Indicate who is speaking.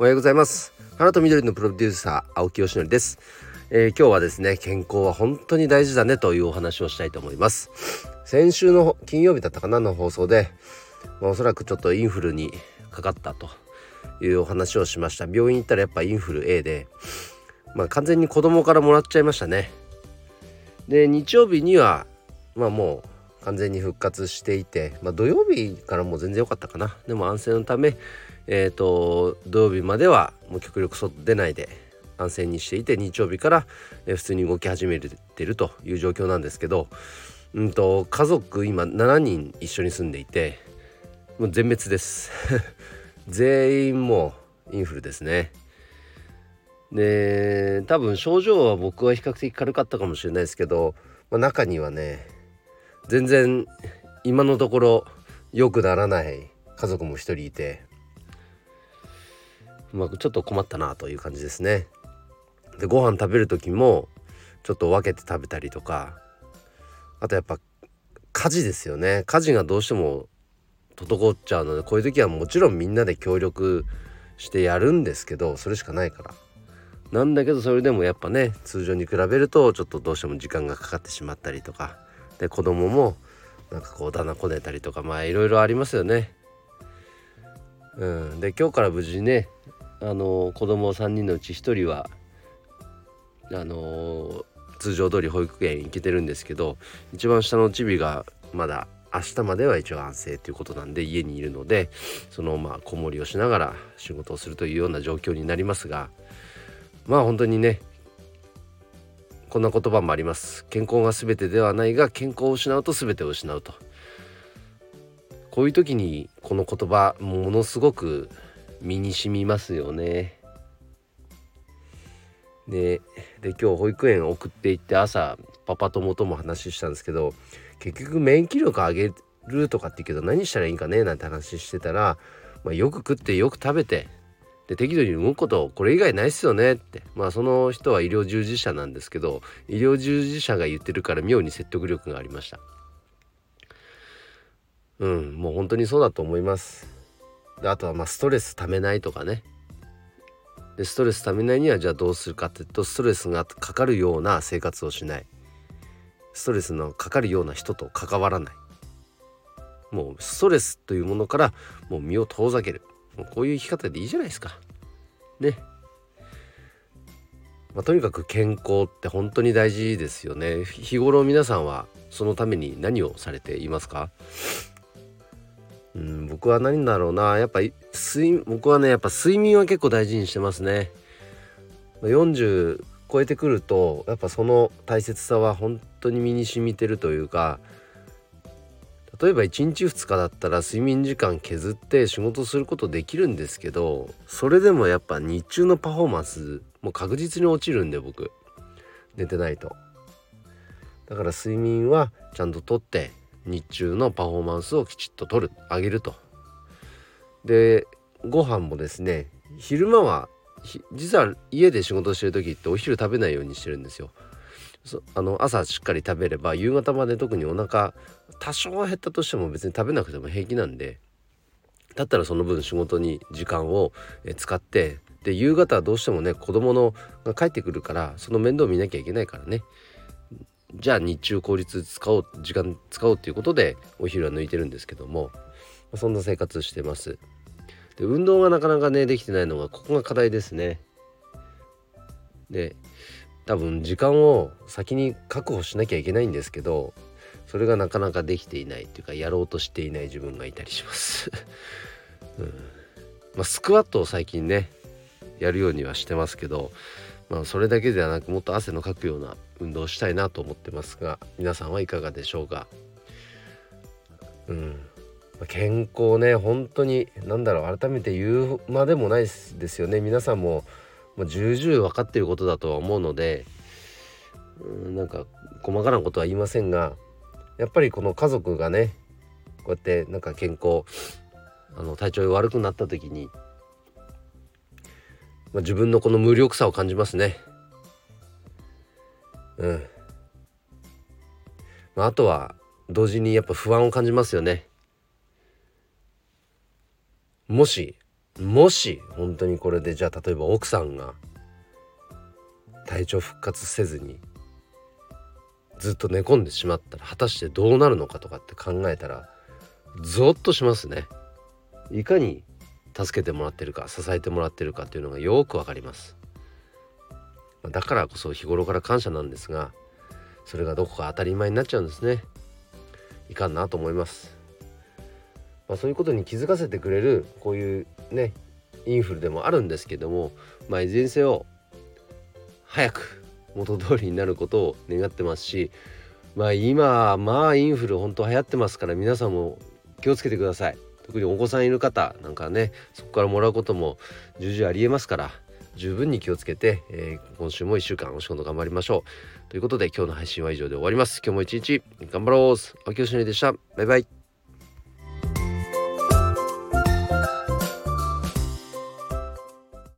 Speaker 1: おはようございます。花と緑のプロデューサー青木よしのりです、えー、今日はですね健康は本当に大事だねというお話をしたいと思います。先週の金曜日だったかなの放送で、まあ、おそらくちょっとインフルにかかったというお話をしました。病院行ったらやっぱインフル A でまあ完全に子供からもらっちゃいましたね。で日曜日にはまあもう完全に復活していて、まあ、土曜日からも全然良かったかな。でも安静のためえーと、土曜日まではもう極力外出ないで安静にしていて日曜日から、普通に動き始めてるという状況なんですけど、うんと、家族今7人一緒に住んでいてもう全滅です。全員もうインフルですね。で多分症状は僕は比較的軽かったかもしれないですけど、まあ、中にはね全然今のところ良くならない家族も一人いてまあ、ちょっと困ったなという感じですね。でご飯食べる時もちょっと分けて食べたりとかあとやっぱ家事ですよね家事がどうしても滞っちゃうのでこういう時はもちろんみんなで協力してやるんですけどそれしかないからなんだけどそれでもやっぱね通常に比べるとちょっとどうしても時間がかかってしまったりとかで子供もなんかこう棚こねたりとかまあいろいろありますよね。うん、で今日から無事ねあの子供3人のうち1人はあの通常通り保育園行けてるんですけど一番下のチビがまだ明日までは一応安静ということなんで家にいるのでそのまあ子守りをしながら仕事をするというような状況になりますがまあ本当にねこんな言葉もあります。健康が全てではないが健康を失うと全てを失うと。こういう時にこの言葉ものすごく身に染みますよね。でで今日保育園送って行って朝パパ友とも話したんですけど結局免疫力上げるとかって言うけど何したらいいんかね？なんて話してたら、まあ、よく食ってよく食べてで適度に動くことこれ以外ないっすよねって。まあその人は医療従事者なんですけど医療従事者が言ってるから妙に説得力がありました。うんもう本当にそうだと思います。であとはまあストレスためないとかね。でストレスためないにはじゃあどうするかっていうとストレスがかかるような生活をしない。ストレスのかかるような人と関わらない。もうストレスというものからもう身を遠ざける。もうこういう生き方でいいじゃないですか。ね。まあ、とにかく健康って本当に大事ですよね。日頃皆さんはそのために何をされていますか？うん、僕は何だろうな。やっぱ睡僕はねやっぱ睡眠は結構大事にしてますね。40超えてくるとやっぱその大切さは本当に身に染みてるというか例えば1日2日だったら睡眠時間削って仕事することできるんですけどそれでもやっぱ日中のパフォーマンスもう確実に落ちるんで僕。寝てないと。だから睡眠はちゃんととって日中のパフォーマンスをきちっと取る上げると。でご飯もですね昼間は実は家で仕事してる時ってお昼食べないようにしてるんですよ。あの朝しっかり食べれば夕方まで特にお腹多少は減ったとしても別に食べなくても平気なんでだったらその分仕事に時間を使ってで夕方はどうしてもね子供のが帰ってくるからその面倒見なきゃいけないからね。じゃあ日中効率使おう時間使おうっていうことでお昼は抜いてるんですけどもそんな生活してます。で運動がなかなかねできてないのがここが課題ですね。で多分時間を先に確保しなきゃいけないんですけどそれがなかなかできていないっていうかやろうとしていない自分がいたりします、うん。まあ、スクワットを最近ねやるようにはしてますけどまあそれだけではなくもっと汗のかくような運動をしたいなと思ってますが皆さんはいかがでしょうか？うん。健康ね本当に何だろう改めて言うまでもないですよね。皆さんももう重々分かっていることだとは思うのでうんなんか細かなことは言いませんがやっぱりこの家族がねこうやってなんか健康あの体調が悪くなった時にまあ、自分のこの無力さを感じますね。うん。まあ、あとは同時にやっぱ不安を感じますよね。もしもし本当にこれでじゃあ例えば奥さんが体調復活せずにずっと寝込んでしまったら果たしてどうなるのかとかって考えたらゾッとしますね。いかに助けてもらってるか支えてもらってるかっていうのがよくわかります。だからこそ日頃から感謝なんですがそれがどこか当たり前になっちゃうんですね。いかんなと思います。まあ、そういうことに気づかせてくれるこういうねインフルでもあるんですけどもまあいずれにせよ早く元通りになることを願ってますしまあ今まあインフル本当流行ってますから皆さんも気をつけてください。特にお子さんいる方なんかねそこからもらうことも重々ありえますから十分に気をつけて、えー、今週も1週間お仕事頑張りましょう。ということで今日の配信は以上で終わります。今日も一日頑張ろう。秋吉でした。バイバイ。